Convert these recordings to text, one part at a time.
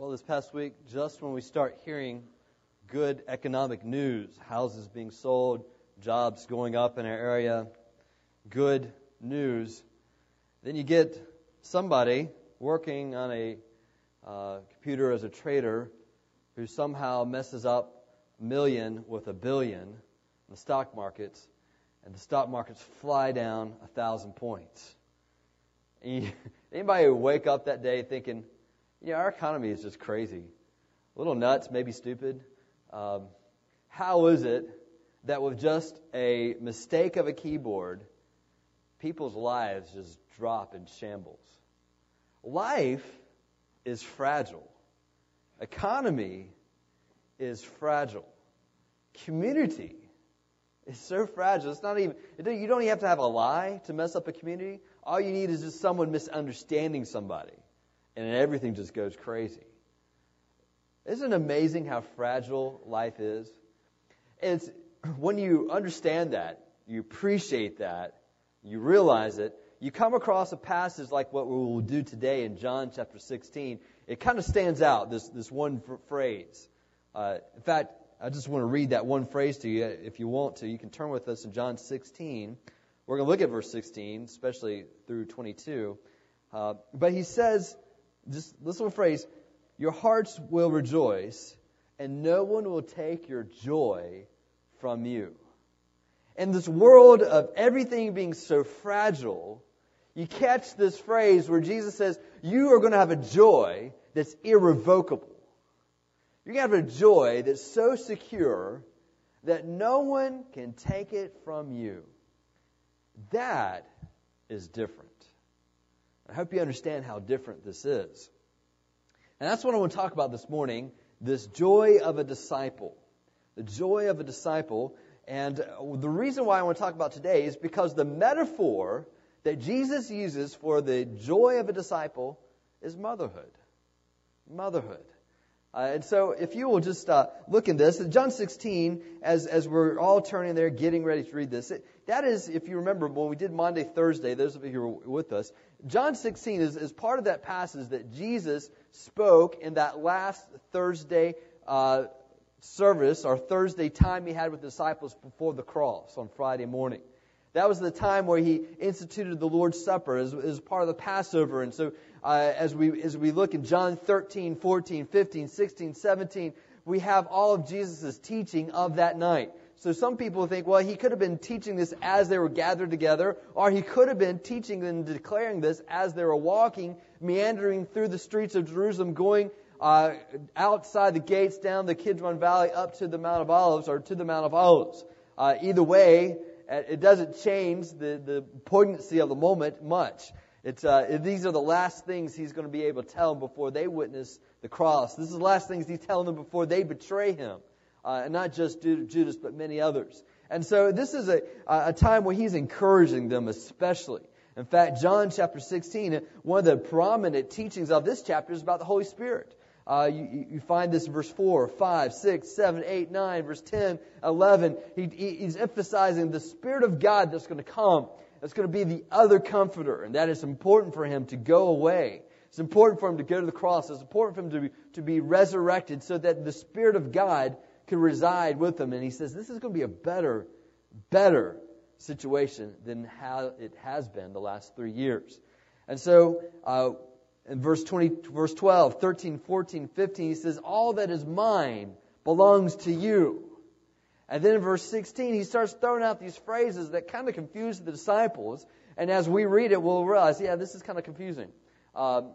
Well, this past week, just when we start hearing good economic news, houses being sold, jobs going up in our area, good news, then you get somebody working on a uh, computer as a trader who somehow messes up a million with a billion in the stock markets, and the stock markets fly down a thousand points. Anybody wake up that day thinking, yeah, our economy is just crazy. A little nuts, maybe stupid. Um, how is it that with just a mistake of a keyboard, people's lives just drop in shambles? Life is fragile. Economy is fragile. Community is so fragile. It's not even, you don't even have to have a lie to mess up a community. All you need is just someone misunderstanding somebody, and everything just goes crazy. Isn't it amazing how fragile life is? It's when you understand that, you appreciate that, you realize it, you come across a passage like what we will do today in John chapter 16. It kind of stands out, this, this one phrase. Uh, in fact, I just want to read that one phrase to you. If you want to, you can turn with us in John 16. We're going to look at verse 16, especially through 22. Uh, but he says, just this little phrase, your hearts will rejoice, and no one will take your joy from you. In this world of everything being so fragile, you catch this phrase where Jesus says, You are going to have a joy that's irrevocable. You're going to have a joy that's so secure that no one can take it from you. That is different. I hope you understand how different this is. And that's what I want to talk about this morning this joy of a disciple. The joy of a disciple. And the reason why I want to talk about today is because the metaphor that Jesus uses for the joy of a disciple is motherhood. Motherhood. Uh, and so, if you will just uh, look in this, John 16, as as we're all turning there, getting ready to read this, it, that is, if you remember, when we did Monday, Thursday, those of you who were with us, John 16 is, is part of that passage that Jesus spoke in that last Thursday uh, service, or Thursday time he had with the disciples before the cross on Friday morning. That was the time where he instituted the Lord's Supper as, as part of the Passover. And so uh, as, we, as we look in John 13, 14, 15, 16, 17, we have all of Jesus' teaching of that night. So some people think, well, he could have been teaching this as they were gathered together, or he could have been teaching and declaring this as they were walking, meandering through the streets of Jerusalem, going uh, outside the gates, down the Kidron Valley, up to the Mount of Olives, or to the Mount of Olives. Uh, either way, it doesn't change the, the poignancy of the moment much. It's, uh, these are the last things he's going to be able to tell them before they witness the cross. This is the last things he's telling them before they betray him. Uh, and not just Judas, but many others. And so this is a, a time where he's encouraging them especially. In fact, John chapter 16, one of the prominent teachings of this chapter is about the Holy Spirit. Uh, you, you, find this in verse 4, 5, 6, 7, 8, 9, verse 10, 11. He, he's emphasizing the Spirit of God that's going to come that's going to be the other comforter, and that is important for him to go away. It's important for him to go to the cross. It's important for him to be, to be resurrected so that the Spirit of God can reside with him. And he says this is going to be a better, better situation than how it has been the last three years. And so, uh, in verse 20, verse 12, 13, 14, 15, he says, All that is mine belongs to you. And then in verse 16, he starts throwing out these phrases that kind of confuse the disciples. And as we read it, we'll realize, yeah, this is kind of confusing. Um,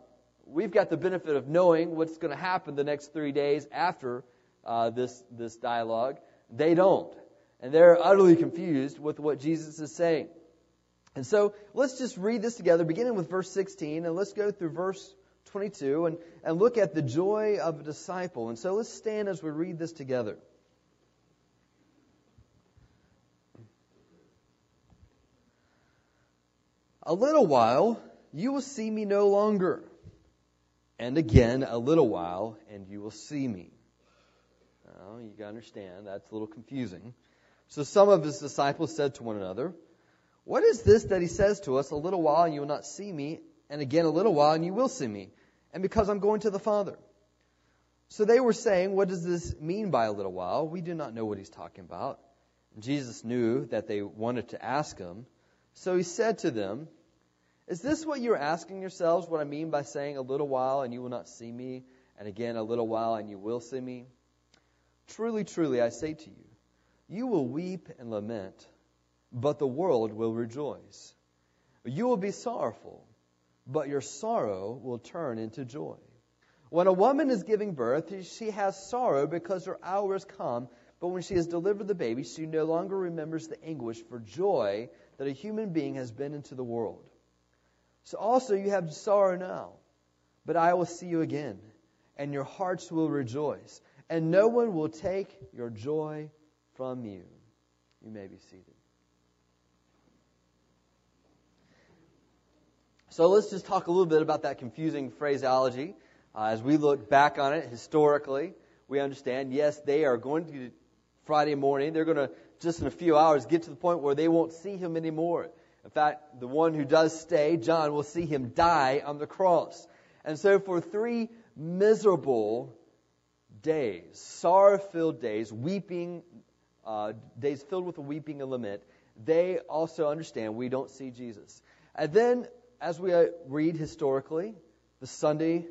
we've got the benefit of knowing what's going to happen the next three days after uh, this this dialogue. They don't, and they're utterly confused with what Jesus is saying. And so let's just read this together, beginning with verse 16, and let's go through verse 22 and, and look at the joy of a disciple. And so let's stand as we read this together. A little while, you will see me no longer. And again, a little while, and you will see me. Now, you gotta understand, that's a little confusing. So some of his disciples said to one another, What is this that he says to us, a little while and you will not see me, and again a little while and you will see me, and because I'm going to the Father? So they were saying, What does this mean by a little while? We do not know what he's talking about. Jesus knew that they wanted to ask him. So he said to them, Is this what you're asking yourselves, what I mean by saying a little while and you will not see me, and again a little while and you will see me? Truly, truly, I say to you, you will weep and lament, but the world will rejoice. You will be sorrowful, but your sorrow will turn into joy. When a woman is giving birth, she has sorrow because her hour has come, but when she has delivered the baby, she no longer remembers the anguish for joy that a human being has been into the world. So also you have sorrow now, but I will see you again, and your hearts will rejoice, and no one will take your joy from you. You may be seated. So let's just talk a little bit about that confusing phraseology. Uh, as we look back on it historically, we understand, yes, they are going to Friday morning. They're going to, just in a few hours, get to the point where they won't see him anymore. In fact, the one who does stay, John, will see him die on the cross. And so for three miserable days, sorrow filled days, weeping, uh, days filled with weeping and lament, they also understand we don't see Jesus. And then, as we uh, read historically, the Sunday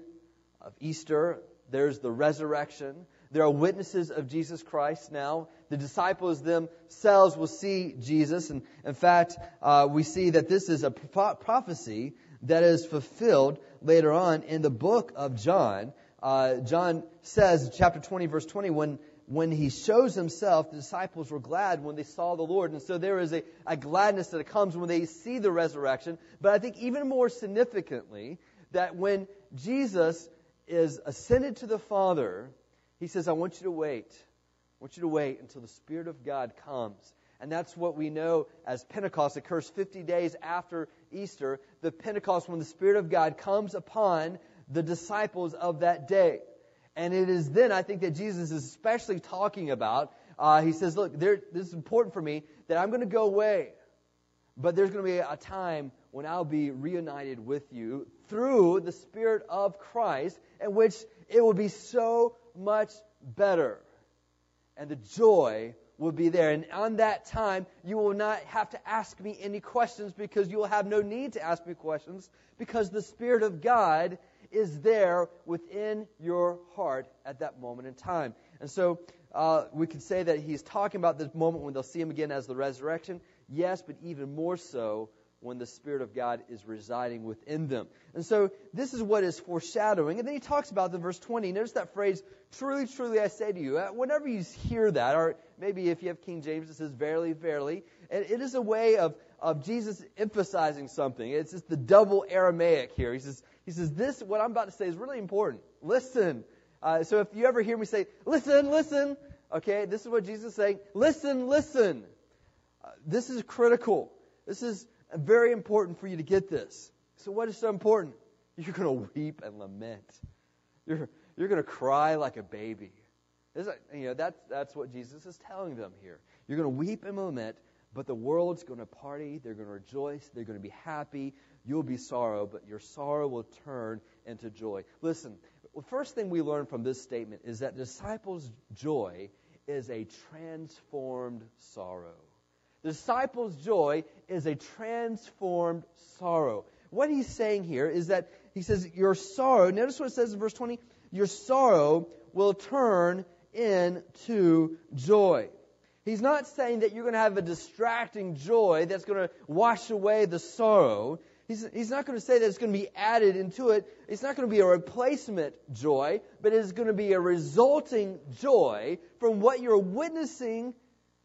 of Easter, there's the resurrection. There are witnesses of Jesus Christ now. The disciples themselves will see Jesus. And in fact, uh, we see that this is a prophecy that is fulfilled later on in the book of John. Uh, John says, chapter 20, verse 20, when, when he shows himself, the disciples were glad when they saw the Lord. And so there is a, a gladness that comes when they see the resurrection. But I think even more significantly, that when Jesus is ascended to the Father, he says, I want you to wait. I want you to wait until the Spirit of God comes. And that's what we know as Pentecost occurs 50 days after Easter. The Pentecost, when the Spirit of God comes upon the disciples of that day. And it is then, I think, that Jesus is especially talking about. Uh, he says, Look, there, this is important for me that I'm going to go away. But there's going to be a time when I'll be reunited with you through the Spirit of Christ, in which it will be so much better. And the joy will be there. And on that time, you will not have to ask me any questions because you will have no need to ask me questions because the Spirit of God is there within your heart at that moment in time. And so uh, we could say that he's talking about this moment when they'll see him again as the resurrection. Yes, but even more so when the Spirit of God is residing within them. And so this is what is foreshadowing. And then he talks about the verse 20. Notice that phrase, truly, truly I say to you. Uh, whenever you hear that, or maybe if you have King James, it says verily, verily, and it is a way of, of Jesus emphasizing something. It's just the double Aramaic here. He says, he says, this, what I'm about to say is really important. Listen. Uh, so if you ever hear me say, listen, listen, okay, this is what Jesus is saying. Listen, listen. Uh, this is critical. This is very important for you to get this. So, what is so important? You're going to weep and lament. You're, you're going to cry like a baby. You know, that's, that's what Jesus is telling them here. You're going to weep and lament, but the world's going to party. They're going to rejoice. They're going to be happy. You'll be sorrow, but your sorrow will turn into joy. Listen, the first thing we learn from this statement is that disciples' joy is a transformed sorrow. The disciples' joy is a transformed sorrow. What he's saying here is that he says, Your sorrow, notice what it says in verse 20, your sorrow will turn into joy. He's not saying that you're going to have a distracting joy that's going to wash away the sorrow. He's, he's not going to say that it's going to be added into it. It's not going to be a replacement joy, but it's going to be a resulting joy from what you're witnessing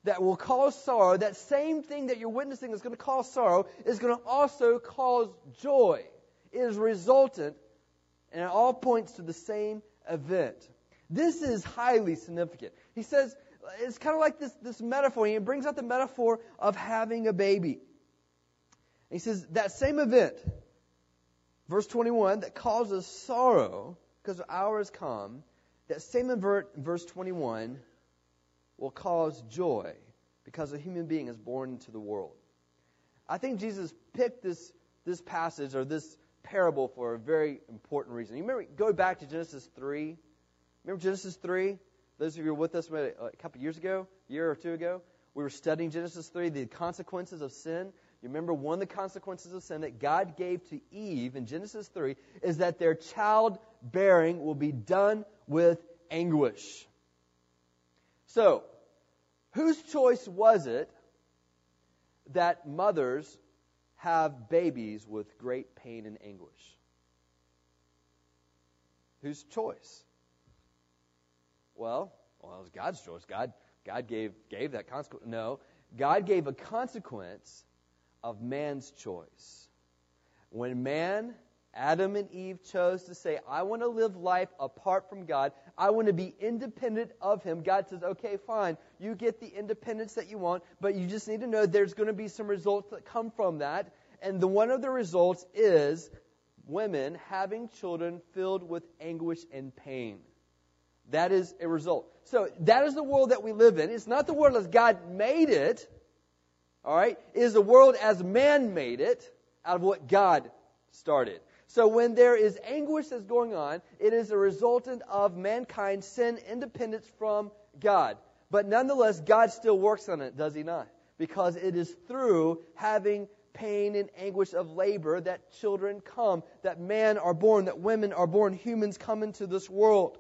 that will cause sorrow, that same thing that you're witnessing is going to cause sorrow, is going to also cause joy. It is resultant, and it all points to the same event. This is highly significant. He says, it's kind of like this, this metaphor. He brings out the metaphor of having a baby. he says, that same event, verse 21, that causes sorrow because the hour has come, that same event, verse 21, will cause joy because a human being is born into the world. I think Jesus picked this, this passage or this parable for a very important reason. You remember, go back to Genesis 3. Remember Genesis 3? Those of you who were with us uh, a couple years ago, a year or two ago, we were studying Genesis 3, the consequences of sin. You remember one of the consequences of sin that God gave to Eve in Genesis 3 is that their childbearing will be done with anguish. So, whose choice was it that mothers have babies with great pain and anguish? Whose choice? Well, well, it was God's choice. God, God gave, gave that consequence. No, God gave a consequence of man's choice. When man, Adam and Eve, chose to say, I want to live life apart from God, I want to be independent of Him, God says, okay, fine, you get the independence that you want, but you just need to know there's going to be some results that come from that. And the one of the results is women having children filled with anguish and pain. That is a result. So that is the world that we live in. It's not the world as God made it. All right? It is the world as man made it out of what God started. So when there is anguish that's going on, it is a resultant of mankind's sin independence from God. But nonetheless, God still works on it, does he not? Because it is through having pain and anguish of labor that children come, that men are born, that women are born, humans come into this world.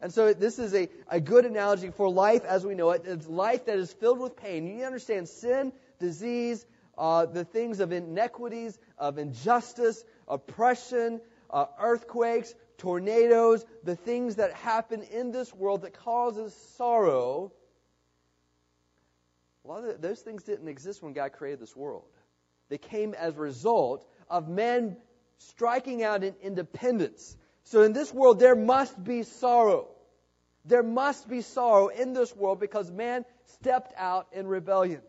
And so this is a, a good analogy for life as we know it. It's life that is filled with pain. You need to understand sin, disease, uh, the things of inequities, of injustice, oppression, uh, earthquakes, tornadoes, the things that happen in this world that causes sorrow. A lot of those things didn't exist when God created this world. They came as a result of men striking out in independence. So in this world, there must be sorrow. There must be sorrow in this world because man stepped out in rebellion.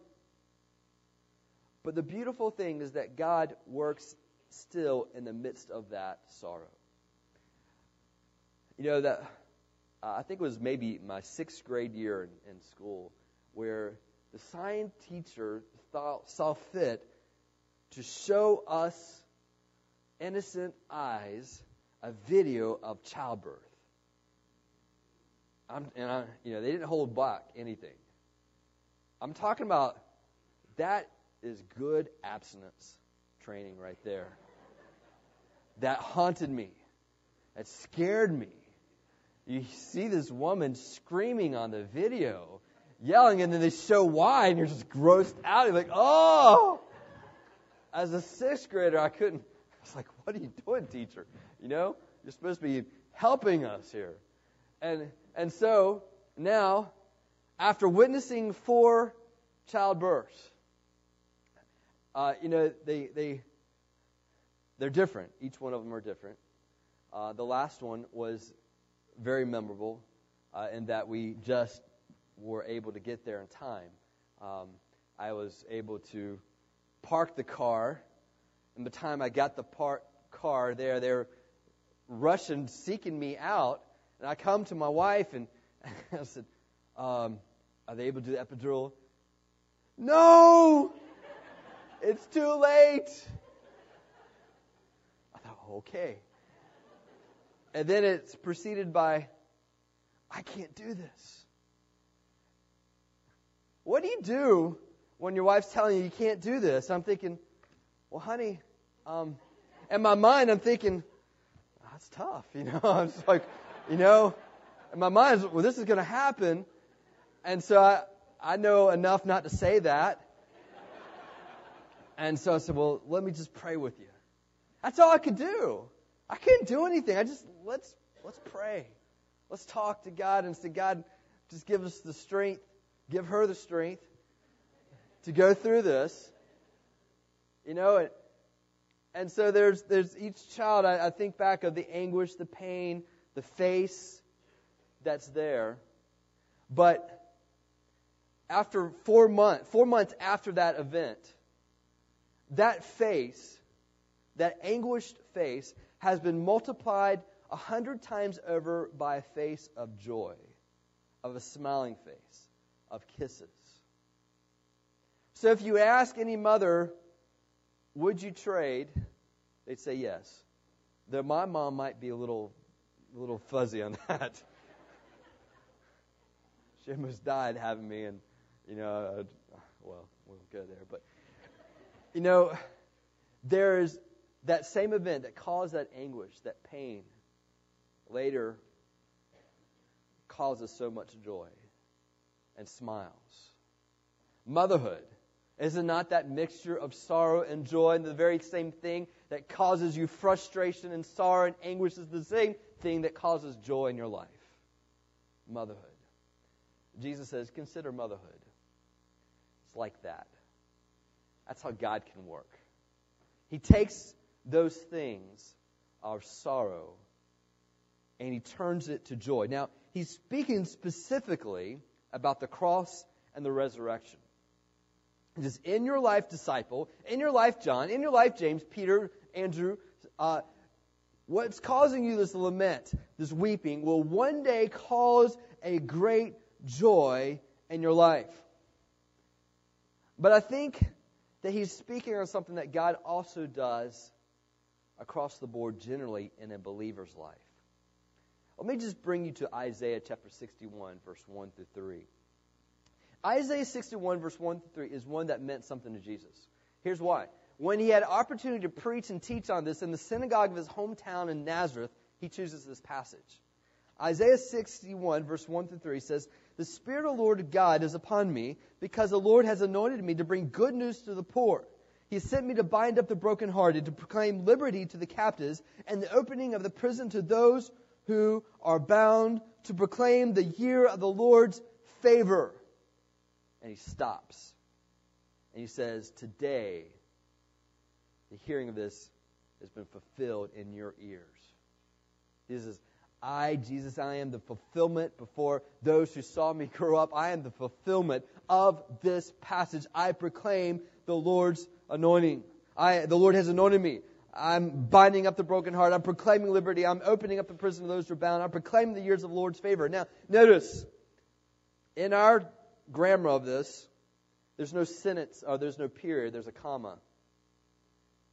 But the beautiful thing is that God works still in the midst of that sorrow. You know that uh, I think it was maybe my sixth grade year in, in school where the science teacher thought, saw fit to show us innocent eyes a video of childbirth. I'm, and I, you know, they didn't hold back anything. I'm talking about that is good abstinence training right there. That haunted me. That scared me. You see this woman screaming on the video, yelling, and then they show why, and you're just grossed out. You're like, oh! As a sixth grader, I couldn't. I was like, what are you doing, teacher? You know, you're supposed to be helping us here. And, and so now, after witnessing four childbirths, uh, you know, they, they, they're different. Each one of them are different. Uh, the last one was very memorable uh, in that we just were able to get there in time. Um, I was able to park the car, and by the time I got the park car there, they're rushing, seeking me out, and I come to my wife and I said, um, "Are they able to do the epidural?" No. It's too late. I thought, okay. And then it's preceded by, I can't do this. What do you do when your wife's telling you you can't do this? I'm thinking, well, honey, um, in my mind, I'm thinking, that's tough. You know, I'm just like, you know, in my mind, well, this is going to happen. And so I, I know enough not to say that. And so I said, well, let me just pray with you. That's all I could do. I couldn't do anything. I just, let's, let's pray. Let's talk to God and say, God, just give us the strength, give her the strength to go through this. You know, and, and so there's, there's each child, I, I think back of the anguish, the pain, the face that's there. But after four months, four months after that event, that face, that anguished face, has been multiplied a hundred times over by a face of joy, of a smiling face, of kisses. So if you ask any mother, would you trade? They'd say yes. Though my mom might be a little, a little fuzzy on that. she almost died having me, and you know, well, we won't go there, but you know, there's that same event that caused that anguish, that pain, later causes so much joy and smiles. Motherhood is it not that mixture of sorrow and joy and the very same thing that causes you frustration and sorrow and anguish is the same thing that causes joy in your life? Motherhood. Jesus says, consider motherhood. It's like that. That's how God can work. He takes those things, our sorrow, and he turns it to joy. Now, he's speaking specifically about the cross and the resurrection. It is in your life, disciple, in your life, John, in your life, James, Peter, Andrew, uh, what's causing you this lament, this weeping, will one day cause a great joy in your life. But I think that he's speaking on something that God also does across the board generally in a believer's life. Let me just bring you to Isaiah chapter 61, verse 1 through 3. Isaiah 61, verse 1 through 3 is one that meant something to Jesus. Here's why. When he had opportunity to preach and teach on this in the synagogue of his hometown in Nazareth, he chooses this passage. Isaiah 61, verse 1 through 3 says, The Spirit of the Lord God is upon me, because the Lord has anointed me to bring good news to the poor. He has sent me to bind up the brokenhearted, to proclaim liberty to the captives, and the opening of the prison to those who are bound, to proclaim the year of the Lord's favor and he stops. And he says, Today, the hearing of this has been fulfilled in your ears. He says, I, Jesus, I am the fulfillment before those who saw me grow up. I am the fulfillment of this passage. I proclaim the Lord's anointing. I, the Lord has anointed me. I'm binding up the broken heart. I'm proclaiming liberty. I'm opening up the prison of those who are bound. I'm proclaiming the years of the Lord's favor. Now, notice, in our grammar of this, there's no sentence, or there's no period, there's a comma.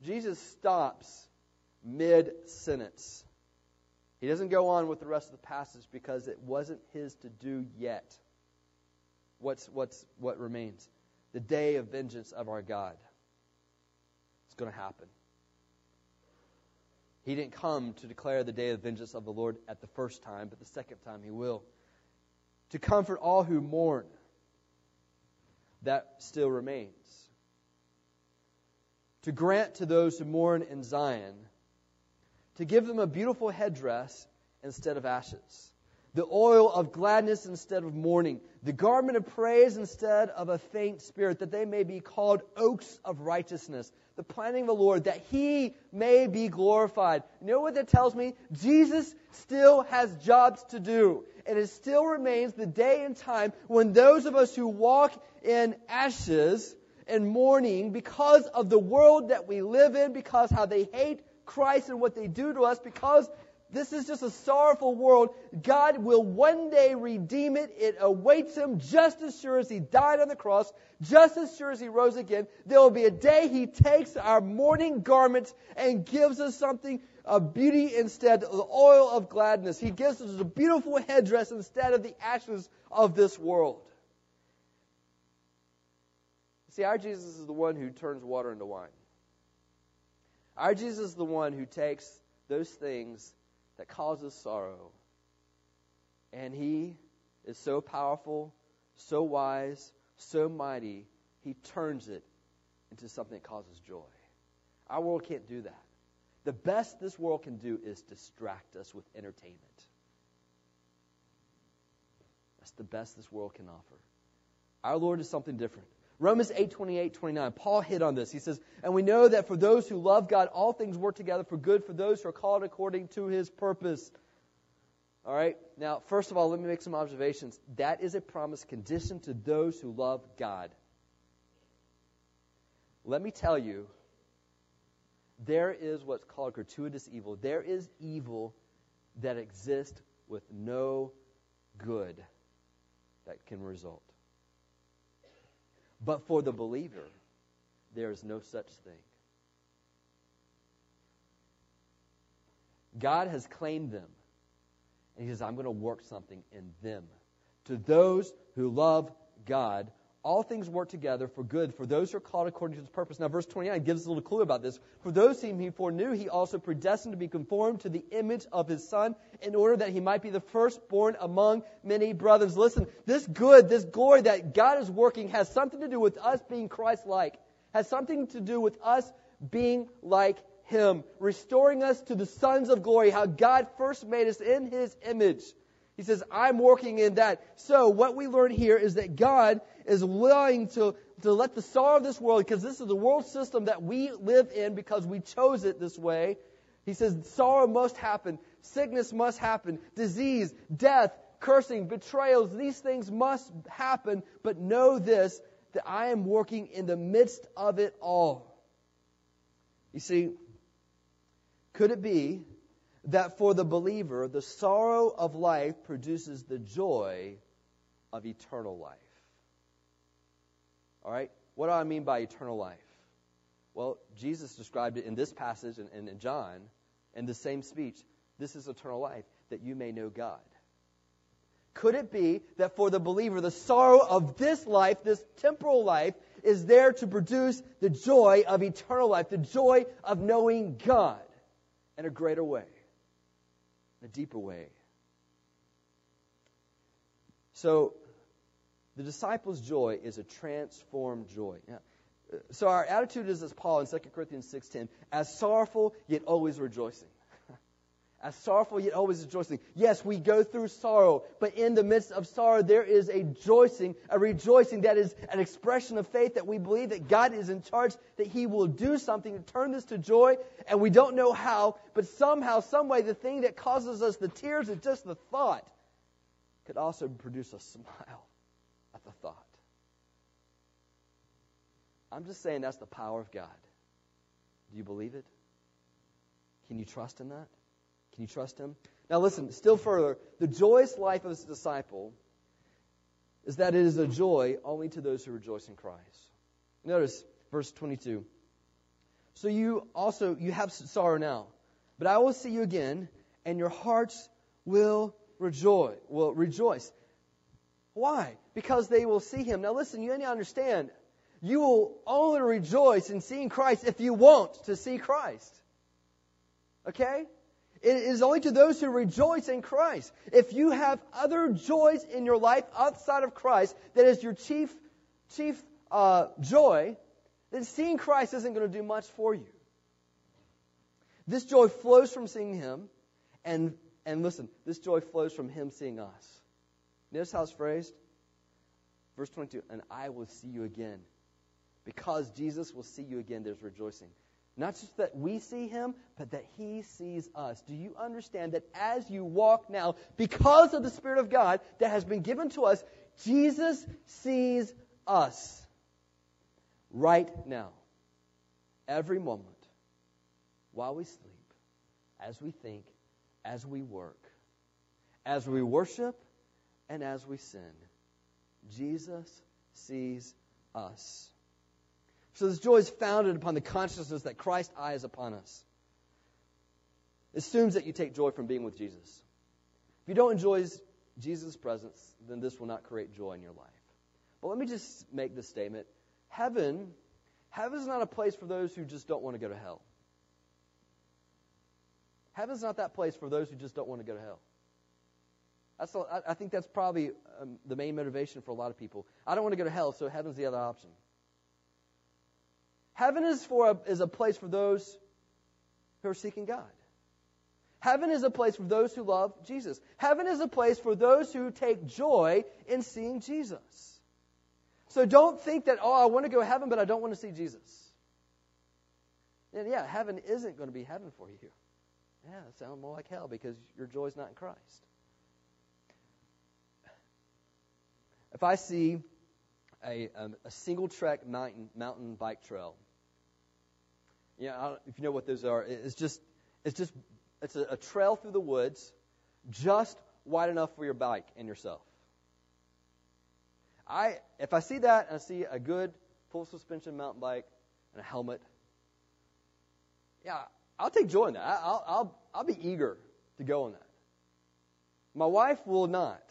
Jesus stops mid sentence. He doesn't go on with the rest of the passage because it wasn't his to do yet. What's, what's, what remains? The day of vengeance of our God. It's going to happen. He didn't come to declare the day of vengeance of the Lord at the first time, but the second time he will. To comfort all who mourn that still remains. To grant to those who mourn in Zion, to give them a beautiful headdress instead of ashes, the oil of gladness instead of mourning, the garment of praise instead of a faint spirit, that they may be called oaks of righteousness, the planting of the Lord, that he may be glorified. You know what that tells me? Jesus still has jobs to do. And it still remains the day and time when those of us who walk in ashes and mourning because of the world that we live in, because how they hate Christ and what they do to us, because this is just a sorrowful world. God will one day redeem it. It awaits him just as sure as he died on the cross, just as sure as he rose again. There will be a day he takes our mourning garments and gives us something of beauty instead of the oil of gladness. He gives us a beautiful headdress instead of the ashes of this world. See, our Jesus is the one who turns water into wine. Our Jesus is the one who takes those things that cause us sorrow, and he is so powerful, so wise, so mighty, he turns it into something that causes joy. Our world can't do that. The best this world can do is distract us with entertainment. That's the best this world can offer. Our Lord is something different. Romans 8, 28, 29. Paul hit on this. He says, And we know that for those who love God, all things work together for good for those who are called according to his purpose. All right? Now, first of all, let me make some observations. That is a promise condition to those who love God. Let me tell you, there is what's called gratuitous evil. There is evil that exists with no good that can result. But for the believer, there is no such thing. God has claimed them. And he says, I'm going to work something in them to those who love God, all things work together for good for those who are called according to his purpose. Now, verse 29 gives us a little clue about this. For those whom he foreknew, he also predestined to be conformed to the image of his son, in order that he might be the firstborn among many brothers. Listen, this good, this glory that God is working has something to do with us being Christ like, has something to do with us being like him, restoring us to the sons of glory, how God first made us in his image. He says, I'm working in that. So what we learn here is that God is willing to, to let the sorrow of this world, because this is the world system that we live in because we chose it this way. He says, sorrow must happen. Sickness must happen. Disease, death, cursing, betrayals, these things must happen. But know this, that I am working in the midst of it all. You see, could it be that for the believer, the sorrow of life produces the joy of eternal life. All right? What do I mean by eternal life? Well, Jesus described it in this passage and in John in the same speech. This is eternal life, that you may know God. Could it be that for the believer, the sorrow of this life, this temporal life, is there to produce the joy of eternal life, the joy of knowing God in a greater way? in a deeper way. So, the disciples' joy is a transformed joy. So our attitude is as Paul in 2 Corinthians 6:10, as sorrowful yet always rejoicing. as sorrowful yet always rejoicing. Yes, we go through sorrow, but in the midst of sorrow there is a rejoicing, a rejoicing that is an expression of faith that we believe that God is in charge, that He will do something to turn this to joy, and we don't know how, but somehow, some way, the thing that causes us the tears is just the thought could also produce a smile the thought. I'm just saying that's the power of God. Do you believe it? Can you trust in that? Can you trust him? Now, listen, still further, the joyous life of a disciple is that it is a joy only to those who rejoice in Christ. Notice verse 22. So you also you have sorrow now, but I will see you again, and your hearts will rejoice. Will rejoice. Why? Because they will see him. Now listen, you need to understand. You will only rejoice in seeing Christ if you want to see Christ. Okay? It is only to those who rejoice in Christ. If you have other joys in your life outside of Christ that is your chief, chief uh, joy, then seeing Christ isn't going to do much for you. This joy flows from seeing Him, and, and listen, this joy flows from Him seeing us. Notice how it's phrased? Verse 22 And I will see you again. Because Jesus will see you again, there's rejoicing. Not just that we see him, but that he sees us. Do you understand that as you walk now, because of the Spirit of God that has been given to us, Jesus sees us right now, every moment, while we sleep, as we think, as we work, as we worship, and as we sin. Jesus sees us. So this joy is founded upon the consciousness that Christ's eye is upon us. It assumes that you take joy from being with Jesus. If you don't enjoy Jesus' presence, then this will not create joy in your life. But let me just make this statement. Heaven, heaven is not a place for those who just don't want to go to hell. Heaven's not that place for those who just don't want to go to hell. That's, I think that's probably um, the main motivation for a lot of people. I don't want to go to hell, so heaven's the other option. Heaven is, for a, is a place for those who are seeking God. Heaven is a place for those who love Jesus. Heaven is a place for those who take joy in seeing Jesus. So don't think that, oh, I want to go to heaven, but I don't want to see Jesus. And yeah, heaven isn't going to be heaven for you. Yeah, it sounds more like hell because your joy is not in Christ. If I see a, a, a single track mountain, mountain bike trail you know, if you know what those are, it's just, it's just, it's a, a trail through the woods, just wide enough for your bike and yourself. I, if I see that and I see a good full suspension mountain bike and a helmet, yeah, I'll take joy in that. I'll, I'll, I'll be eager to go on that. My wife will not.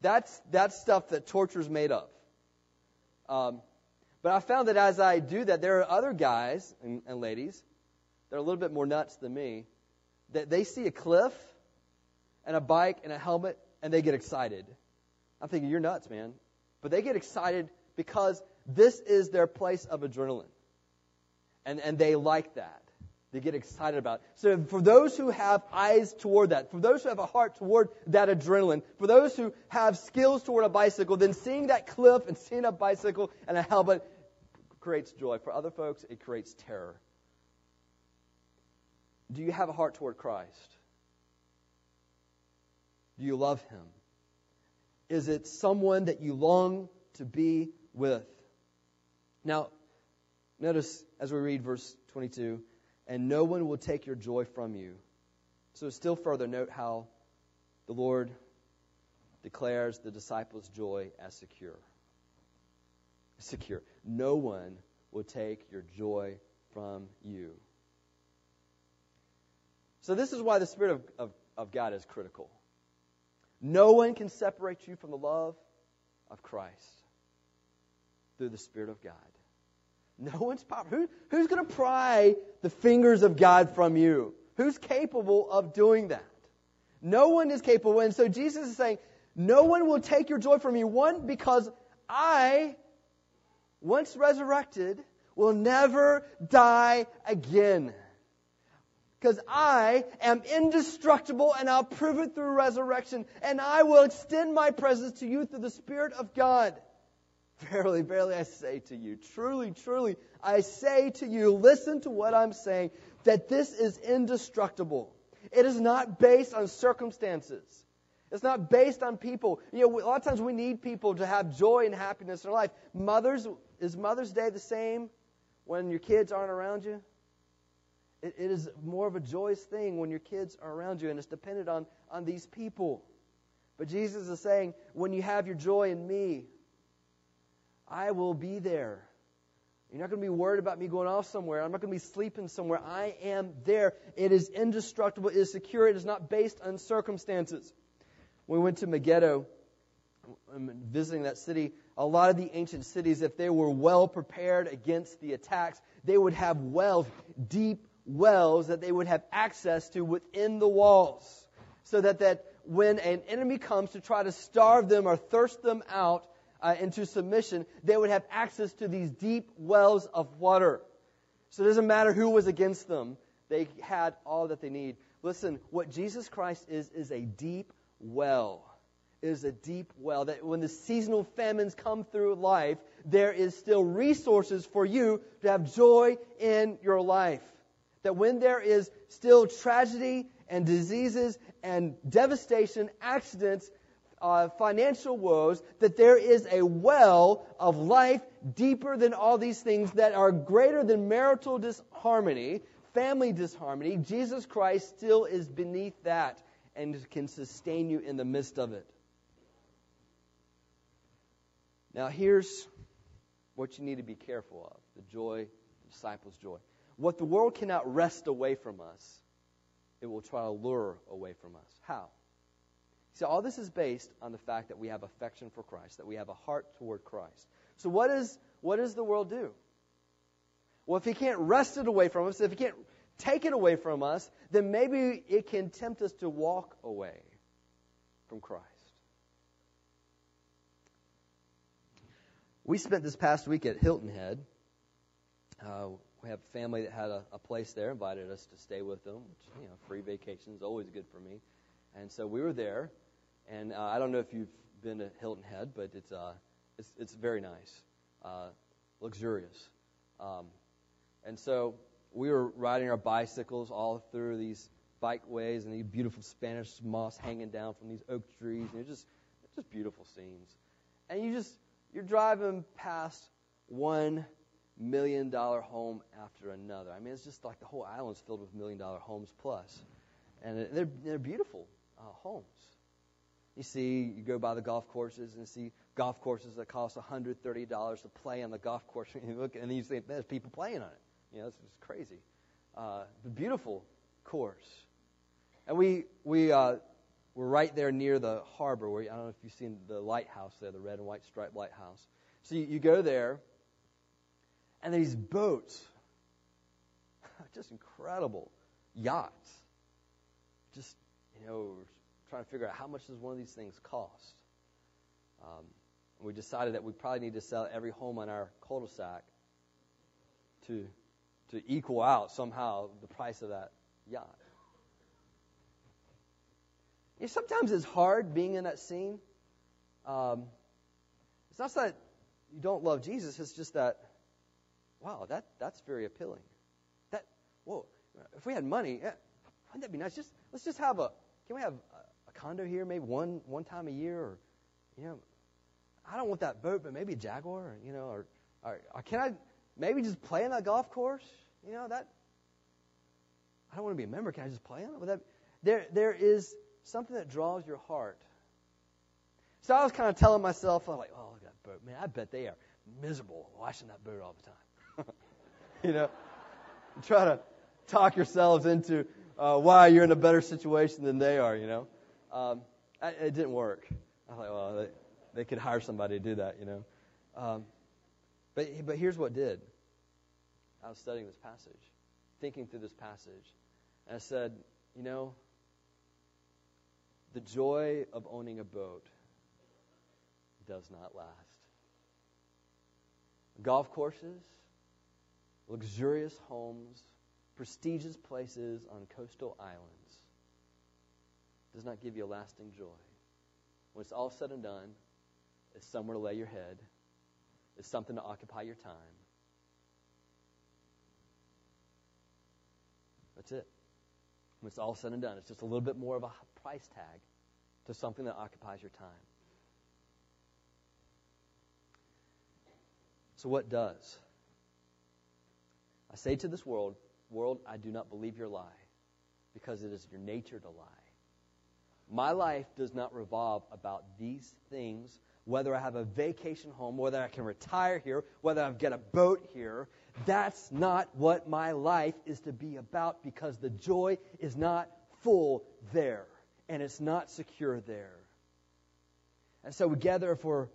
That's, that's stuff that torture's made of. Um, but I found that as I do that, there are other guys and, and ladies that are a little bit more nuts than me that they see a cliff and a bike and a helmet and they get excited. I'm thinking, you're nuts, man. But they get excited because this is their place of adrenaline. And, and they like that. They get excited about. So for those who have eyes toward that, for those who have a heart toward that adrenaline, for those who have skills toward a bicycle, then seeing that cliff and seeing a bicycle and a helmet creates joy. For other folks, it creates terror. Do you have a heart toward Christ? Do you love him? Is it someone that you long to be with? Now, notice as we read verse 22 and no one will take your joy from you. So, still further, note how the Lord declares the disciples' joy as secure. Secure. No one will take your joy from you. So, this is why the Spirit of, of, of God is critical. No one can separate you from the love of Christ through the Spirit of God. No one's powerful. Who, who's going to pry the fingers of God from you? Who's capable of doing that? No one is capable. And so Jesus is saying, no one will take your joy from you. One, because I, once resurrected, will never die again. Because I am indestructible and I'll prove it through resurrection. And I will extend my presence to you through the Spirit of God. Verily, verily, I say to you, truly, truly, I say to you, listen to what I'm saying, that this is indestructible. It is not based on circumstances. It's not based on people. You know, a lot of times we need people to have joy and happiness in their life. Mothers, is Mother's Day the same when your kids aren't around you? it, it is more of a joyous thing when your kids are around you, and it's dependent on, on these people. But Jesus is saying, when you have your joy in me, I will be there. You're not going to be worried about me going off somewhere. I'm not going to be sleeping somewhere. I am there. It is indestructible. It is secure. It is not based on circumstances. When we went to Megiddo, um, visiting that city, a lot of the ancient cities, if they were well prepared against the attacks, they would have wells, deep wells that they would have access to within the walls. So that, that when an enemy comes to try to starve them or thirst them out, uh, into submission, they would have access to these deep wells of water. So it doesn't matter who was against them, they had all that they need. Listen, what Jesus Christ is, is a deep well. It is a deep well that when the seasonal famines come through life, there is still resources for you to have joy in your life. That when there is still tragedy and diseases and devastation, accidents, uh, financial woes, that there is a well of life deeper than all these things that are greater than marital disharmony, family disharmony. Jesus Christ still is beneath that and can sustain you in the midst of it. Now, here's what you need to be careful of the joy, the disciples' joy. What the world cannot wrest away from us, it will try to lure away from us. How? See, all this is based on the fact that we have affection for Christ, that we have a heart toward Christ. So, what, is, what does the world do? Well, if he can't wrest it away from us, if he can't take it away from us, then maybe it can tempt us to walk away from Christ. We spent this past week at Hilton Head. Uh, we have family that had a, a place there, invited us to stay with them, which, you know, free vacation is always good for me. And so we were there, and uh, I don't know if you've been to Hilton Head, but it's uh, it's, it's very nice, uh, luxurious. Um, and so we were riding our bicycles all through these bikeways and these beautiful Spanish moss hanging down from these oak trees, and it's just just beautiful scenes. And you just you're driving past one million dollar home after another. I mean, it's just like the whole island's filled with million dollar homes plus, and they're they're beautiful uh, homes. You see, you go by the golf courses and see golf courses that cost $130 to play on the golf course. And you look and you think, there's people playing on it. You know, it's crazy. Uh, the beautiful course. And we we uh, we're right there near the harbor. Where I don't know if you've seen the lighthouse there, the red and white striped lighthouse. So you, you go there, and these boats, just incredible yachts. Just you know, trying to figure out how much does one of these things cost. Um, we decided that we probably need to sell every home on our cul-de-sac to to equal out somehow the price of that yacht. You know, sometimes it's hard being in that scene. Um, it's not that you don't love Jesus. It's just that, wow, that that's very appealing. That whoa, if we had money, yeah, wouldn't that be nice? Just let's just have a can we have condo here maybe one one time a year or you know I don't want that boat, but maybe a Jaguar, or, you know, or, or, or can I maybe just play on that golf course? You know that. I don't want to be a member. Can I just play on it? That, there, there is something that draws your heart. So I was kind of telling myself, I'm like, oh, that boat, man, I bet they are miserable watching that boat all the time. you know, try to talk yourselves into uh, why you're in a better situation than they are. You know, um, I, it didn't work. I thought, well, they, they could hire somebody to do that. You know, um, but but here's what did. I was studying this passage, thinking through this passage, and I said, you know, the joy of owning a boat does not last. Golf courses, luxurious homes, prestigious places on coastal islands does not give you a lasting joy. When it's all said and done, it's somewhere to lay your head, it's something to occupy your time. That's it. When it's all said and done, it's just a little bit more of a price tag to something that occupies your time. So, what does? I say to this world, world, I do not believe your lie, because it is your nature to lie. My life does not revolve about these things, whether I have a vacation home, whether I can retire here, whether I've got a boat here. That's not what my life is to be about because the joy is not full there and it's not secure there. And so we gather for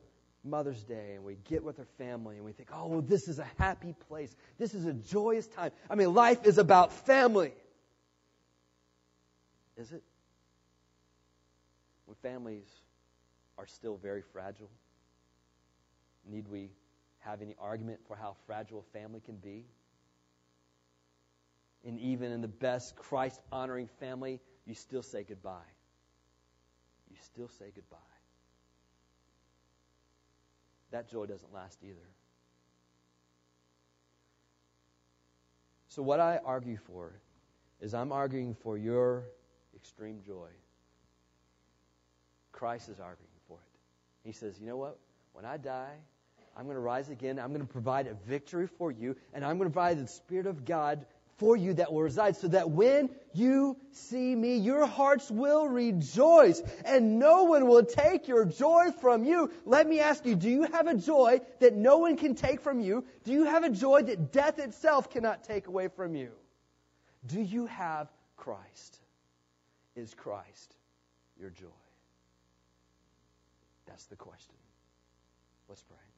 Mother's Day and we get with our family and we think, oh, this is a happy place. This is a joyous time. I mean, life is about family. Is it? Families are still very fragile, need we have any argument for how fragile a family can be? And even in the best Christ honoring family, you still say goodbye. You still say goodbye. That joy doesn't last either. So, what I argue for is I'm arguing for your extreme joy. Christ is arguing for it. He says, You know what? When I die, I'm going to rise again. I'm going to provide a victory for you, and I'm going to provide the Spirit of God for you that will reside, so that when you see me, your hearts will rejoice, and no one will take your joy from you. Let me ask you, do you have a joy that no one can take from you? Do you have a joy that death itself cannot take away from you? Do you have Christ? Is Christ your joy? That's the question. Let's pray.